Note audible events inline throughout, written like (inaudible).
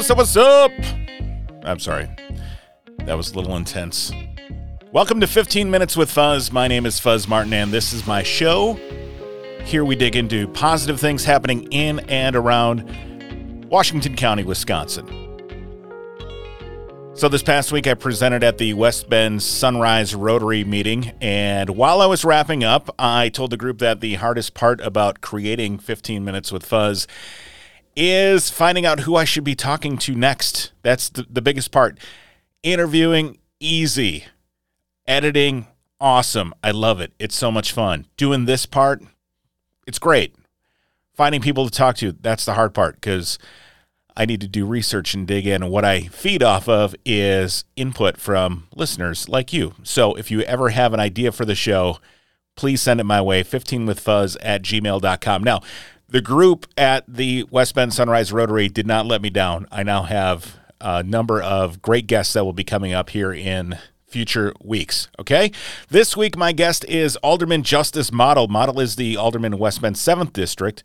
what's up, what's up? I'm sorry. That was a little intense. Welcome to 15 Minutes with Fuzz. My name is Fuzz Martin, and this is my show. Here we dig into positive things happening in and around Washington County, Wisconsin. So, this past week I presented at the West Bend Sunrise Rotary meeting, and while I was wrapping up, I told the group that the hardest part about creating 15 Minutes with Fuzz is finding out who I should be talking to next. That's the, the biggest part. Interviewing, easy. Editing, awesome. I love it. It's so much fun. Doing this part, it's great. Finding people to talk to, that's the hard part because I need to do research and dig in. And what I feed off of is input from listeners like you. So if you ever have an idea for the show, please send it my way 15withfuzz at gmail.com. Now, the group at the West Bend Sunrise Rotary did not let me down. I now have a number of great guests that will be coming up here in future weeks. Okay. This week, my guest is Alderman Justice Model. Model is the Alderman West Bend 7th District,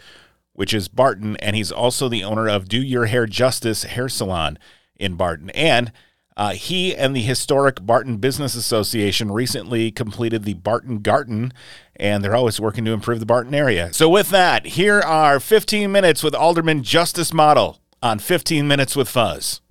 which is Barton, and he's also the owner of Do Your Hair Justice Hair Salon in Barton. And uh, he and the historic Barton Business Association recently completed the Barton Garden, and they're always working to improve the Barton area. So, with that, here are 15 minutes with Alderman Justice Model on 15 Minutes with Fuzz.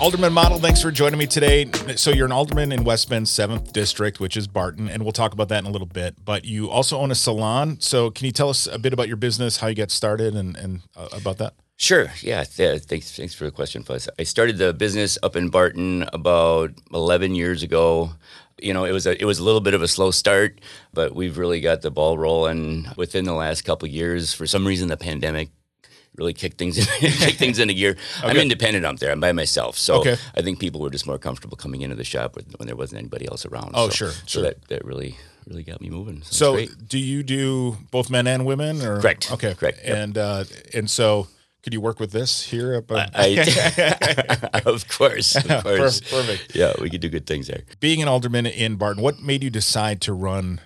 Alderman Model, thanks for joining me today. So you're an alderman in West Bend 7th District, which is Barton, and we'll talk about that in a little bit. But you also own a salon. So can you tell us a bit about your business, how you got started, and, and uh, about that? Sure. Yeah. Th- thanks. Thanks for the question, Fuzz. I started the business up in Barton about 11 years ago. You know, it was a it was a little bit of a slow start, but we've really got the ball rolling within the last couple years. For some reason, the pandemic really kick things in, (laughs) kick things into gear. Okay. I'm independent up there. I'm by myself, so okay. I think people were just more comfortable coming into the shop when there wasn't anybody else around. Oh, so, sure, so sure. that that really really got me moving. So, so do you do both men and women? Or? Correct. Okay, correct. Yep. And uh, and so. Could you work with this here? Up I, I, (laughs) (laughs) of course, of course. Perfect. Yeah, we could do good things there. Being an alderman in Barton, what made you decide to run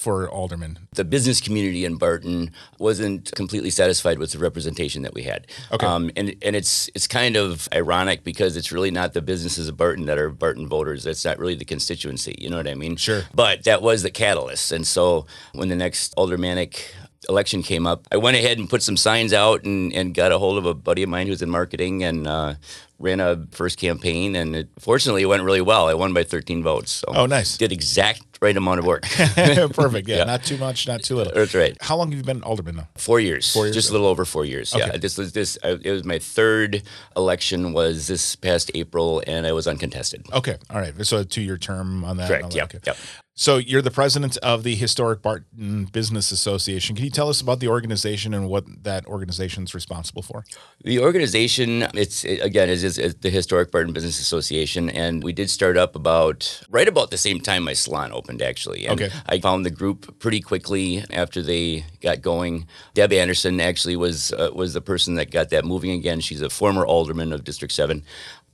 for alderman? The business community in Barton wasn't completely satisfied with the representation that we had. Okay. Um, and and it's it's kind of ironic because it's really not the businesses of Barton that are Barton voters. That's not really the constituency. You know what I mean? Sure. But that was the catalyst. And so when the next aldermanic election came up, I went ahead and put some signs out and, and got a hold of a buddy of mine who's in marketing and uh, ran a first campaign. And it, fortunately, it went really well. I won by 13 votes. So oh, nice. Did exact right amount of work. (laughs) (laughs) Perfect. Yeah, yeah, Not too much, not too little. That's right. How long have you been alderman now? Four years. Four years. Just a little over four years. Okay. Yeah. This was this. Uh, it was my third election. Was this past April, and I was uncontested. Okay. All right. So a two-year term on that. Correct. Yeah. Okay. Yep. So you're the president of the Historic Barton Business Association. Can you tell us about the organization and what that organization is responsible for? The organization, it's it, again, is, is, the Historic Barton Business Association, and we did start up about right about the same time my salon opened, actually. And okay. I found the group pretty quickly after they got going. Deb Anderson actually was uh, was the person that got that moving again. She's a former alderman of District Seven.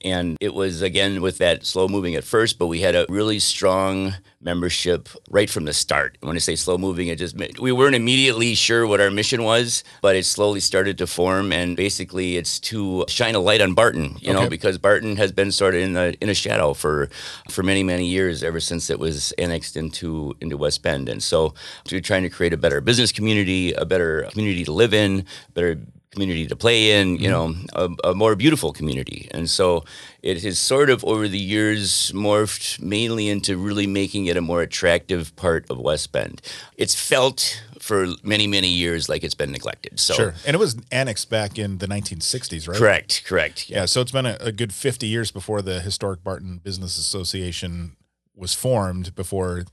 And it was again with that slow moving at first, but we had a really strong membership right from the start. When I say slow moving, it just we weren't immediately sure what our mission was, but it slowly started to form. And basically, it's to shine a light on Barton, you okay. know, because Barton has been sort of in a in a shadow for for many many years ever since it was annexed into into West Bend. And so we're trying to create a better business community, a better community to live in, better community to play in, you mm-hmm. know, a, a, more beautiful community. And so it has sort of over the years morphed mainly into really making it a more attractive part of West Bend. It's felt for many, many years like it's been neglected. So Sure. And it was annexed back in the 1960s, right? Correct, correct. Yeah, so it's been a, a good 50 years before the Historic Barton Business Association was formed before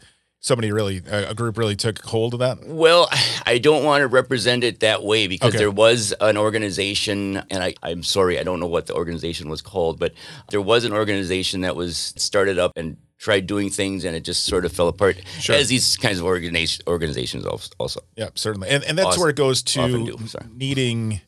somebody really a group really took hold of that well i don't want to represent it that way because okay. there was an organization and I, i'm sorry i don't know what the organization was called but there was an organization that was started up and tried doing things and it just sort of fell apart sure. as these kinds of organizations organizations also yeah certainly and, and that's awesome. where it goes to needing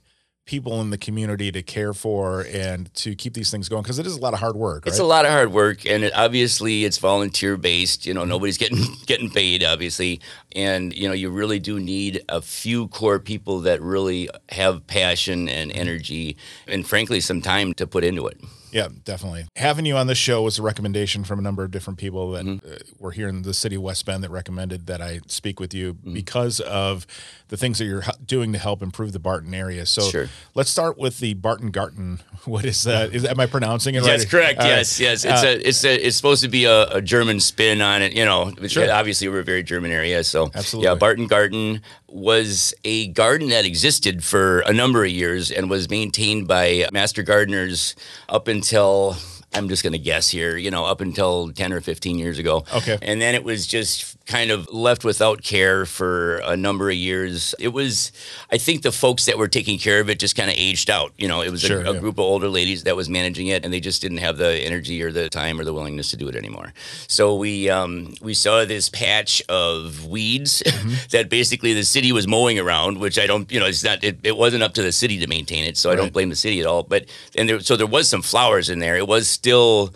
people in the community to care for and to keep these things going because it is a lot of hard work. Right? It's a lot of hard work, and it, obviously it's volunteer based. You know, mm-hmm. nobody's getting (laughs) getting paid, obviously, and you know you really do need a few core people that really have passion and energy, and frankly, some time to put into it. Yeah, definitely. Having you on the show was a recommendation from a number of different people that mm-hmm. uh, were here in the city of West Bend that recommended that I speak with you mm-hmm. because of the things that you're doing to help improve the Barton area. So sure. let's start with the Barton Garten. (laughs) What is that? Is am I pronouncing it right? That's correct. Uh, yes, yes. It's uh, a it's a it's supposed to be a, a German spin on it. You know, sure. obviously we're a very German area, so Absolutely. yeah. Barton Garden was a garden that existed for a number of years and was maintained by master gardeners up until I'm just going to guess here, you know, up until 10 or 15 years ago. Okay. And then it was just kind of left without care for a number of years. It was, I think the folks that were taking care of it just kind of aged out. You know, it was sure, a, a yeah. group of older ladies that was managing it and they just didn't have the energy or the time or the willingness to do it anymore. So we, um, we saw this patch of weeds (laughs) mm-hmm. that basically the city was mowing around, which I don't, you know, it's not, it, it wasn't up to the city to maintain it. So right. I don't blame the city at all. But, and there, so there was some flowers in there. It was still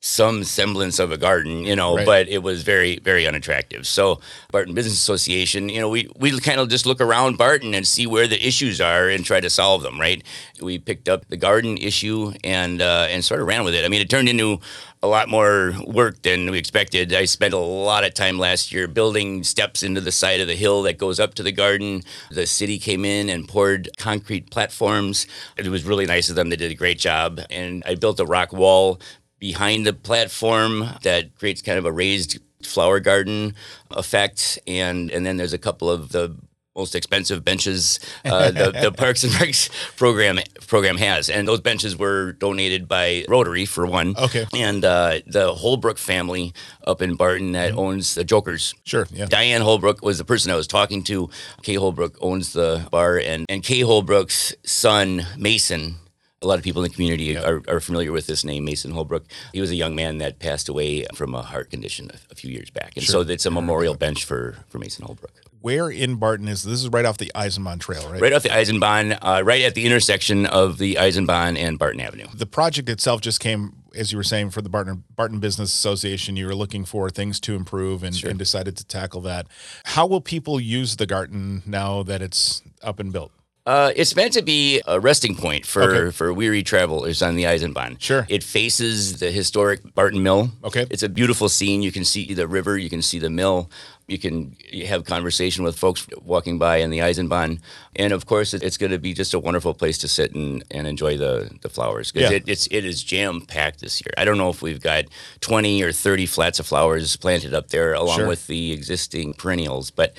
some semblance of a garden, you know, right. but it was very, very unattractive. So Barton Business Association, you know, we, we kind of just look around Barton and see where the issues are and try to solve them, right? We picked up the garden issue and uh, and sort of ran with it. I mean, it turned into a lot more work than we expected. I spent a lot of time last year building steps into the side of the hill that goes up to the garden. The city came in and poured concrete platforms. It was really nice of them. They did a great job. And I built a rock wall behind the platform that creates kind of a raised flower garden effect. And, and then there's a couple of the most expensive benches uh, the, the, (laughs) Parks and Recs program program has, and those benches were donated by Rotary for one. Okay, and uh, the Holbrook family up in Barton that mm-hmm. owns the Jokers. Sure, yeah. Diane Holbrook was the person I was talking to. Kay Holbrook owns the bar, and and Kay Holbrook's son Mason a lot of people in the community yeah. are, are, familiar with this name, Mason Holbrook. He was a young man that passed away from a heart condition a, a few years back. And sure. so it's a memorial bench for, for Mason Holbrook. Where in Barton is this? Is right off the Eisenbahn Trail, right? Right off the Eisenbahn, uh, right at the intersection of the Eisenbahn and Barton Avenue. The project itself just came, as you were saying, for the Barton Barton Business Association. You were looking for things to improve and, sure. and decided to tackle that. How will people use the garden now that it's up and built? Uh, it's meant to be a resting point for, okay. for weary travelers on the Eisenbahn. Sure. It faces the historic Barton Mill. Okay. It's a beautiful scene. You can see the river, you can see the mill, you can have conversation with folks walking by in the Eisenbahn. And of course, it's going to be just a wonderful place to sit and, and enjoy the, the flowers because yeah. it, it's, it is jam packed this year. I don't know if we've got 20 or 30 flats of flowers planted up there along sure. with the existing perennials, but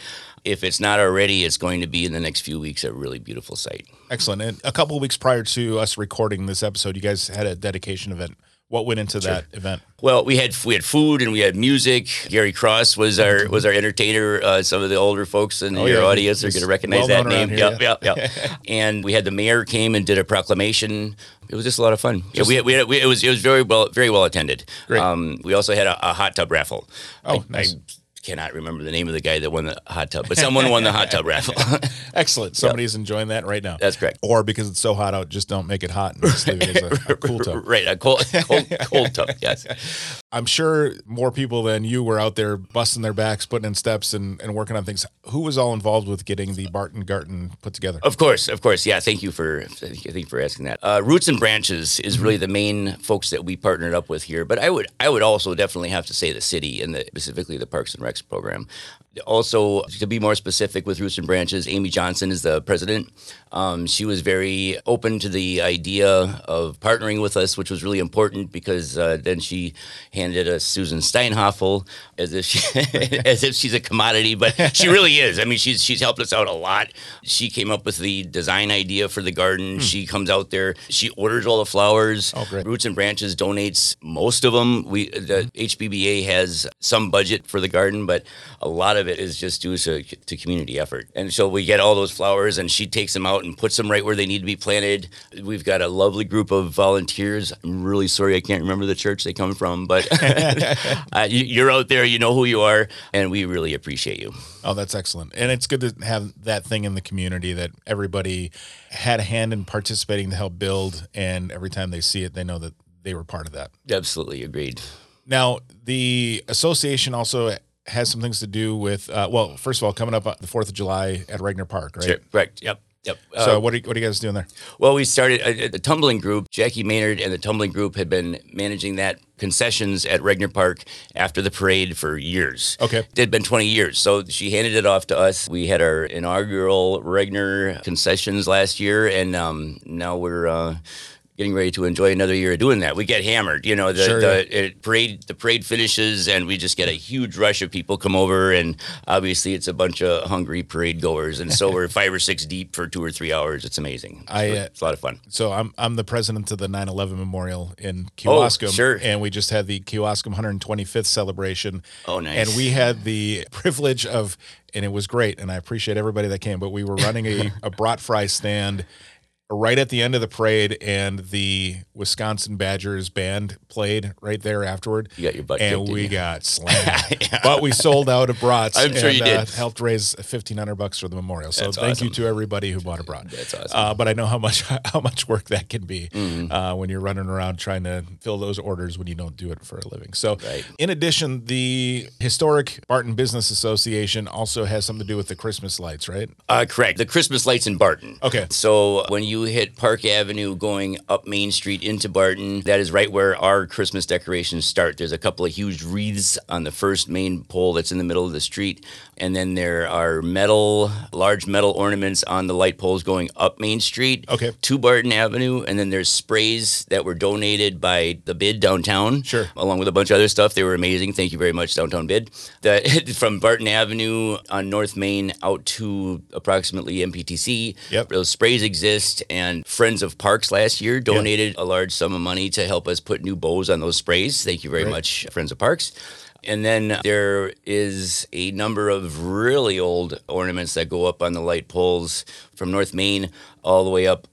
if it's not already, it's going to be in the next few weeks a really beautiful site. Excellent. And a couple of weeks prior to us recording this episode, you guys had a dedication event. What went into sure. that event? Well, we had we had food and we had music. Gary Cross was our was our entertainer. Uh, some of the older folks in oh, your yeah. audience are going to recognize well that name. Here, yep, yeah. yep, yep. (laughs) and we had the mayor came and did a proclamation. It was just a lot of fun. Just, yeah, we, had, we, had, we, it was it was very well very well attended. Great. Um, we also had a, a, hot tub raffle. Oh, I, nice. I, cannot remember the name of the guy that won the hot tub, but someone won the hot tub (laughs) raffle. (laughs) Excellent. Somebody's yep. enjoying that right now. That's correct. Or because it's so hot out, just don't make it hot and just leave it as a, a (laughs) cool tub. Right, a cold, cold, cold tub. Yes. I'm sure more people than you were out there busting their backs, putting in steps, and, and working on things. Who was all involved with getting the Barton Garden put together? Of course, of course. Yeah, thank you for thank you for asking that. Uh, Roots and Branches is really mm-hmm. the main folks that we partnered up with here, but I would I would also definitely have to say the city and the, specifically the Parks and Recs program. Also, to be more specific with Roots and Branches, Amy Johnson is the president. Um, she was very open to the idea of partnering with us, which was really important because uh, then she handed us Susan Steinhoffel as if she, (laughs) as if she's a commodity, but she really is. I mean, she's she's helped us out a lot. She came up with the design idea for the garden. Hmm. She comes out there, she orders all the flowers. Oh. Roots and Branches donates most of them. We the HBBA has some budget for the garden, but a lot of of it is just due to, to community effort. And so we get all those flowers, and she takes them out and puts them right where they need to be planted. We've got a lovely group of volunteers. I'm really sorry I can't remember the church they come from, but (laughs) (laughs) uh, you, you're out there, you know who you are, and we really appreciate you. Oh, that's excellent. And it's good to have that thing in the community that everybody had a hand in participating to help build. And every time they see it, they know that they were part of that. Absolutely agreed. Now, the association also has some things to do with, uh, well, first of all, coming up on the 4th of July at Regner Park, right? Sure. Correct. Yep. Yep. So Uh, what, are, you- what are you guys doing there? Well, we started uh, the tumbling group. Jackie Maynard and the tumbling group had been managing that concessions at Regner Park after the parade for years. Okay. It had been 20 years. So she handed it off to us. We had our inaugural Regner concessions last year, and um, now we're. Uh, Getting ready to enjoy another year of doing that. We get hammered, you know. The, Sure, the it, parade, the parade finishes, and we just get a huge rush of people come over, and obviously it's a bunch of hungry parade goers, and so we're (laughs) five or six deep for two or three hours. It's amazing. It's, I, uh, it's a lot of fun. So I'm I'm the president of the 9/11 Memorial in Kewaskum, Oh, sure. and we just had the Kewaskum 125th celebration. Oh, nice. And we had the (laughs) privilege of, and it was great, and I appreciate everybody that came. But we were running a, (laughs) a brat fry stand right at the end of the parade, and the Wisconsin Badgers band played right there afterward. You got your butt and kicked, we got slammed. (laughs) But we sold out of brats. I'm sure and, you did. Uh, helped raise 1,500 bucks for the memorial. So That's thank you to everybody who bought a brat. That's awesome. Uh, but I know how much (laughs) how much work that can be Mm-hmm. uh, when you're running around trying to fill those orders when you don't do it for a living. So, Right. in addition, the historic Barton Business Association also has something to do with the Christmas lights, right? Uh, correct. The Christmas lights in Barton. Okay. So when you hit Park Avenue going up Main Street into Barton, that is right where our Christmas decorations start. There's a couple of huge wreaths on the first main pole that's in the middle of the street. And then there are metal, large metal ornaments on the light poles going up Main Street Okay. to Barton Avenue. And then there's sprays that were donated by the bid downtown. Sure. Along with a bunch of other stuff. They were amazing. Thank you very much, Downtown Bid. The, (laughs) from Barton Avenue on North Main out to approximately MPTC. Yep. Those sprays exist, and Friends of Parks last year donated a large sum of money to help us put new bows on those sprays. Thank you very Great. much, Friends of Parks. And then there is a number of really old ornaments that go up on the light poles from North Main all the way up,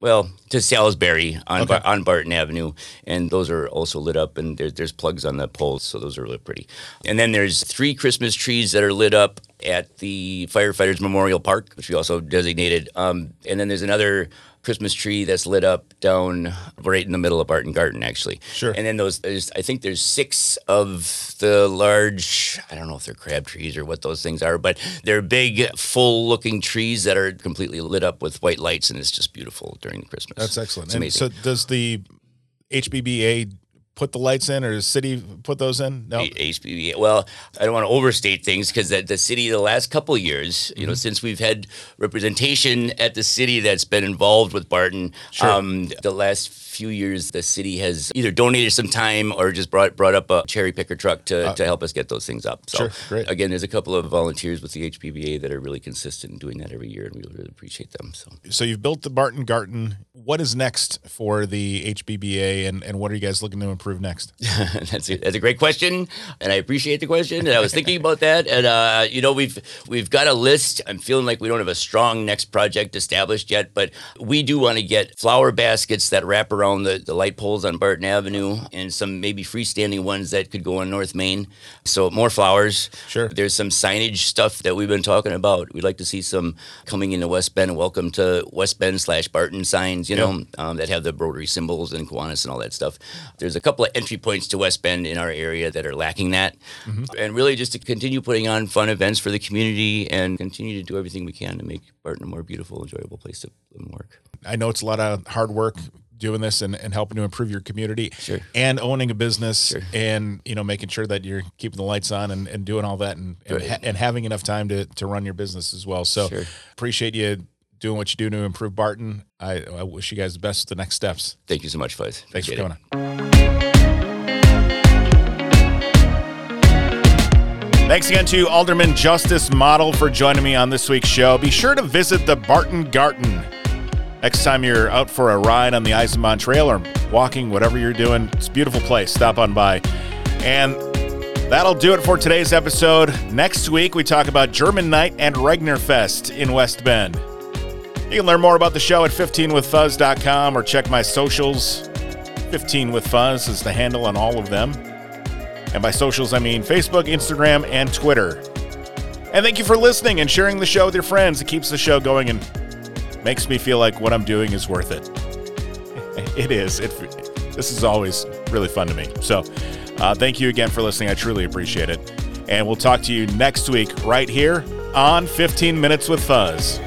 well, to Salisbury on, Okay. Bar- on Barton Avenue. And those are also lit up, and there, there's plugs on the poles, so those are really pretty. And then there's three Christmas trees that are lit up at the Firefighters Memorial Park, which we also designated. Um, and then there's another Christmas tree that's lit up down right in the middle of Barton Garden, actually. Sure. And then those, there's, I think there's six of the large, I don't know if they're crab trees or what those things are, but they're big, full looking trees that are completely lit up with white lights, and it's just beautiful during Christmas. That's excellent. And so, does the HBBA put the lights in, or the city put those in? No. HBB. Well, I don't want to overstate things because the, the city, the last couple years, you know, Mm-hmm. since we've had representation at the city that's been involved with Barton, Sure. um, the last few years, the city has either donated some time or just brought brought up a cherry picker truck to, to help us get those things up. So, Uh, Sure, great. again, there's a couple of volunteers with the HBBA that are really consistent in doing that every year, and we really appreciate them. So. So you've built the Barton Garden. What is next for the HBBA, and, and what are you guys looking to improve next? (laughs) that's a, that's a great question, and I appreciate the question. And I was thinking about that, and uh, you know, we've we've got a list. I'm feeling like we don't have a strong next project established yet, but we do want to get flower baskets that wrap around the, the light poles on Barton Avenue, and some maybe freestanding ones that could go on North Main. So more flowers. Sure. There's some signage stuff that we've been talking about. We'd like to see some coming into West Bend. Welcome to West Bend slash Barton signs. You know, um, that have the Rotary symbols and Kiwanis and all that stuff. There's a couple of entry points to West Bend in our area that are lacking that. Mm-hmm. And really just to continue putting on fun events for the community and continue to do everything we can to make Barton a more beautiful, enjoyable place to live and work. I know it's a lot of hard work doing this and, and helping to improve your community Sure. and owning a business Sure. and you know making sure that you're keeping the lights on and, and doing all that and and, Right. ha- and having enough time to, to run your business as well so Sure. appreciate you doing what you do to improve barton I, I wish you guys the best with the next steps Thank you so much, Fuzz. thanks for Appreciate it. coming on Thanks again to Alderman Justice Model for joining me on this week's show. Be sure to visit the Barton Garden. Next time you're out for a ride on the Eisenbahn Trail or walking, whatever you're doing, it's a beautiful place. Stop on by. And That'll do it for today's episode. Next week, we talk about German Night and Regnerfest in West Bend. You can learn more about the show at 15withfuzz.com or check my socials. 15 with Fuzz is the handle on all of them. And by socials, I mean Facebook, Instagram, and Twitter. And thank you for listening and sharing the show with your friends. It keeps the show going and makes me feel like what I'm doing is worth it. (laughs) It is. It, this is always really fun to me. So, uh, thank you again for listening. I truly appreciate it. And we'll talk to you next week right here on 15 Minutes with Fuzz.